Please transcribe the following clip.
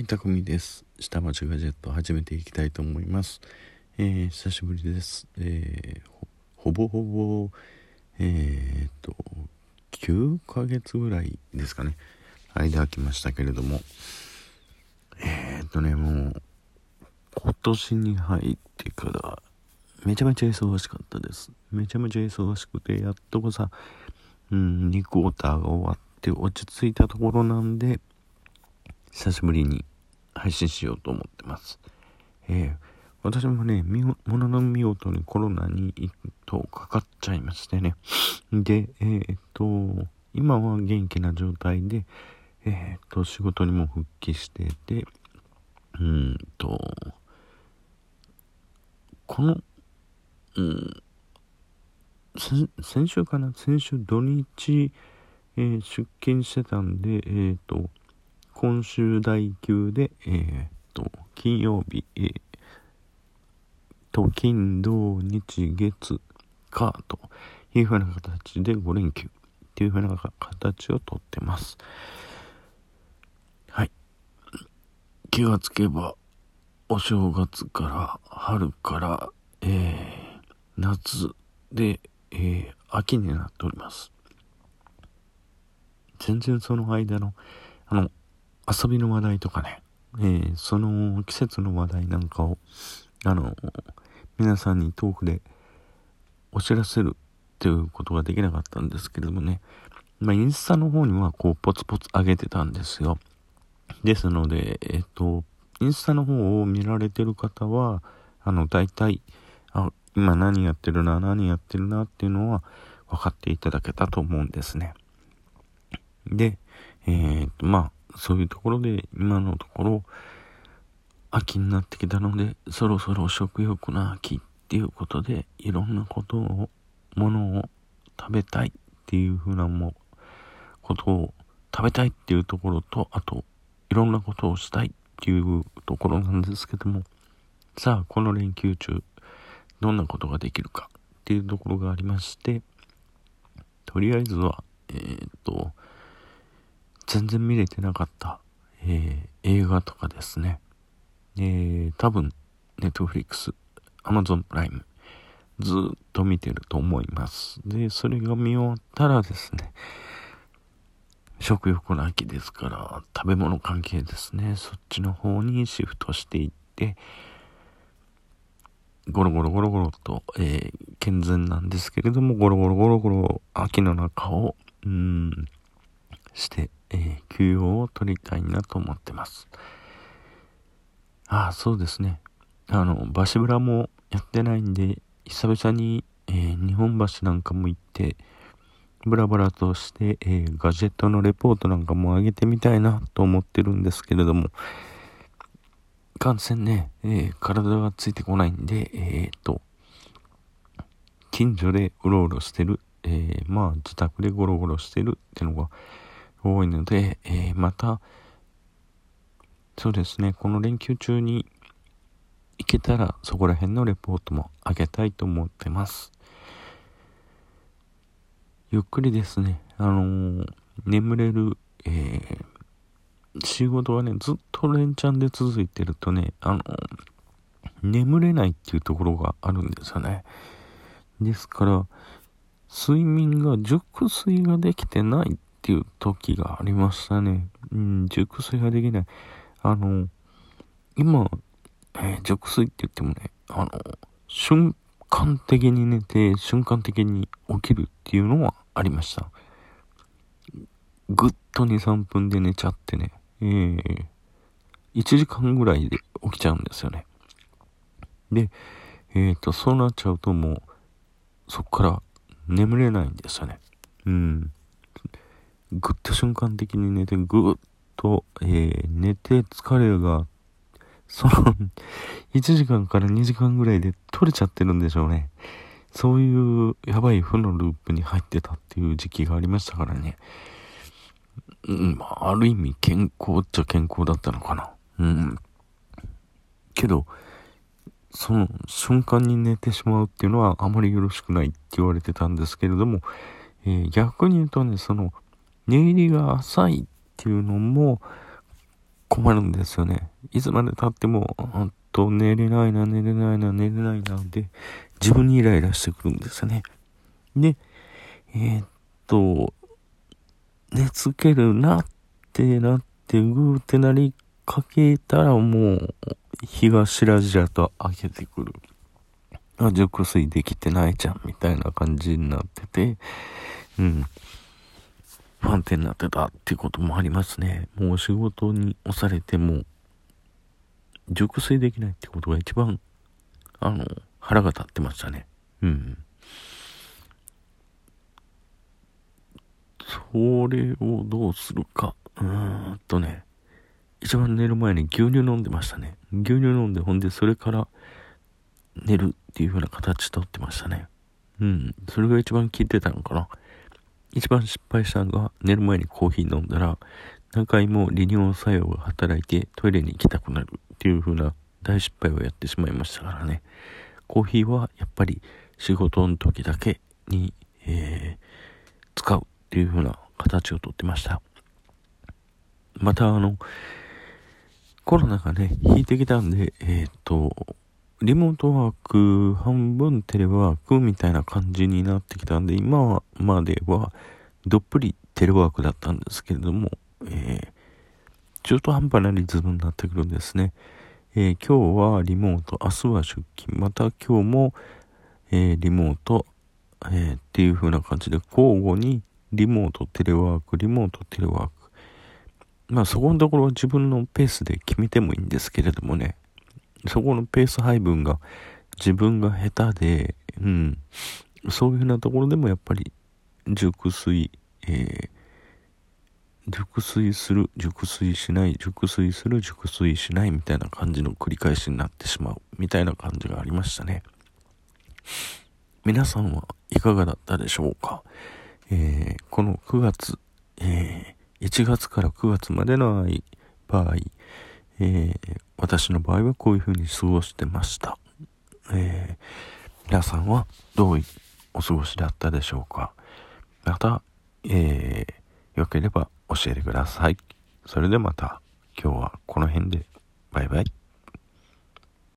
はい、たくみです。下町ガジェット始めていきたいと思います。えー、久しぶりです。えー、ほぼほぼ、えー、っと、9ヶ月ぐらいですかね。間空きましたけれども。えー、っとね、もう、今年に入ってから、めちゃめちゃ忙しかったです。めちゃめちゃ忙しくて、やっとこさ、うん、2クォーターが終わって落ち着いたところなんで、久しぶりに配信しようと思ってます。えー、私もね、ものの見事にコロナにとかかっちゃいましてね。で、えー、っと、今は元気な状態で、えー、っと、仕事にも復帰してて、うんと、この、うん、先週かな？先週土日、えー出勤してたんで、えー、っと、今週第9で、えー、っと、金曜日、えー、と、金、土、日、月、火というふうな形で5連休っていうふうな形をとってます。はい。気がつけば、お正月から、春から、えー、夏で、えー、秋になっております。全然その間の、あの、遊びの話題とかね、えー、その季節の話題なんかを、あの、皆さんにトークでお知らせるっていうことができなかったんですけれどもね、まあ、インスタの方にはこう、ポツポツ上げてたんですよ。ですので、えっ、と、インスタの方を見られてる方は、あの、大体、あ、今何やってるな、何やってるなっていうのは分かっていただけたと思うんですね。で、えっ、と、まあ、そういうところで、今のところ、秋になってきたので、そろそろ食欲の秋っていうことで、いろんなことを、ものを食べたいっていうふうなも、ことを食べたいっていうところと、あと、いろんなことをしたいっていうところなんですけども、さあ、この連休中、どんなことができるかっていうところがありまして、とりあえずは、えー、っと、全然見れてなかった、えー映画とかですね。えー、多分、ネットフリックス、アマゾンプライム、ずっと見てると思います。で、それが見終わったらですね、食欲の秋ですから、食べ物関係ですね、そっちの方にシフトしていって、ゴロゴロゴロゴロと、えー健全なんですけれども、ゴロゴロゴロゴロ秋の中を、うん、して、えー休養を取りたいなと思ってます。ああ、そうですね。あの、バシブラもやってないんで、久々に、えー日本橋なんかも行って、ブラブラとして、えーガジェットのレポートなんかも上げてみたいなと思ってるんですけれども、いかんせんね、えー体がついてこないんで、えっと、近所でうろうろしてる、えまあ自宅でゴロゴロしてるってのが多いので、えーまた、そうですね、この連休中に行けたらそこら辺のレポートも上げたいと思ってます。ゆっくりですね、あのー眠れる、えー仕事がね、ずっと連チャンで続いてるとね、あの眠れないっていうところがあるんですよね。ですから、睡眠が、熟睡ができてないっっていう時がありましたね。うん、熟睡ができない。あの、今、えー熟睡って言ってもね、あの、瞬間的に寝て、瞬間的に起きるっていうのはありました。ぐっと2、3分で寝ちゃってね、えー、1時間ぐらいで起きちゃうんですよね。で、えっ、と、そうなっちゃうともう、そっから眠れないんですよね。うん。ぐっと瞬間的に寝て、ぐっと、えー寝て疲れが、その、1時間から2時間ぐらいで取れちゃってるんでしょうね。そういうやばい負のループに入ってたっていう時期がありましたからね。うん、まあ、ある意味健康っちゃ健康だったのかな。うん。けど、その瞬間に寝てしまうっていうのはあまりよろしくないって言われてたんですけれども、えー逆に言うとね、その、寝入りが浅いっていうのも、困るんですよね。いつまで経っても、ほんと寝れないな、寝れないな、寝れないな、で、自分にイライラしてくるんですよね。で、えー、っと、寝つけるなってなって、ぐーってなりかけたらもう、日がしらじらと明けてくる。あ、熟睡できてないじゃん、みたいな感じになってて、うん。不安定になってたっていうこともありますね。もう仕事に押されても、熟睡できないってことが一番、あの、腹が立ってましたね。うん。それをどうするか。うーんとね、一番寝る前に牛乳飲んでましたね。牛乳飲んで、ほんでそれから寝るっていう風な形とってましたね。うん。それが一番効いてたのかな。一番失敗したのが寝る前にコーヒー飲んだら何回も利尿作用が働いてトイレに行きたくなるっていう風な大失敗をやってしまいましたからね。コーヒーはやっぱり仕事の時だけに、えー、使うっていう風な形をとってました。またあの、コロナがね、引いてきたんで、えっ、と、リモートワーク半分テレワークみたいな感じになってきたんで、今まではどっぷりテレワークだったんですけれども、えー、中途半端なリズムになってくるんですね。えー、今日はリモート、明日は出勤、また今日も、えー、リモート、えっていう風な感じで交互にリモート、テレワーク、リモート、テレワーク。まあそこのところは自分のペースで決めてもいいんですけれどもね。そこのペース配分が自分が下手で、うん、そういうふうなところでもやっぱり熟睡、えー、熟睡する、熟睡しない、熟睡する、熟睡しないみたいな感じの繰り返しになってしまうみたいな感じがありましたね。皆さんはいかがだったでしょうか、えー、この9月、えー、1月から9月までの場合、えー、私の場合はこういうふうに過ごしてました。えー、皆さんはどうお過ごしだったでしょうかまた、えー、よければ教えてください。それでまた今日はこの辺でバイバイ。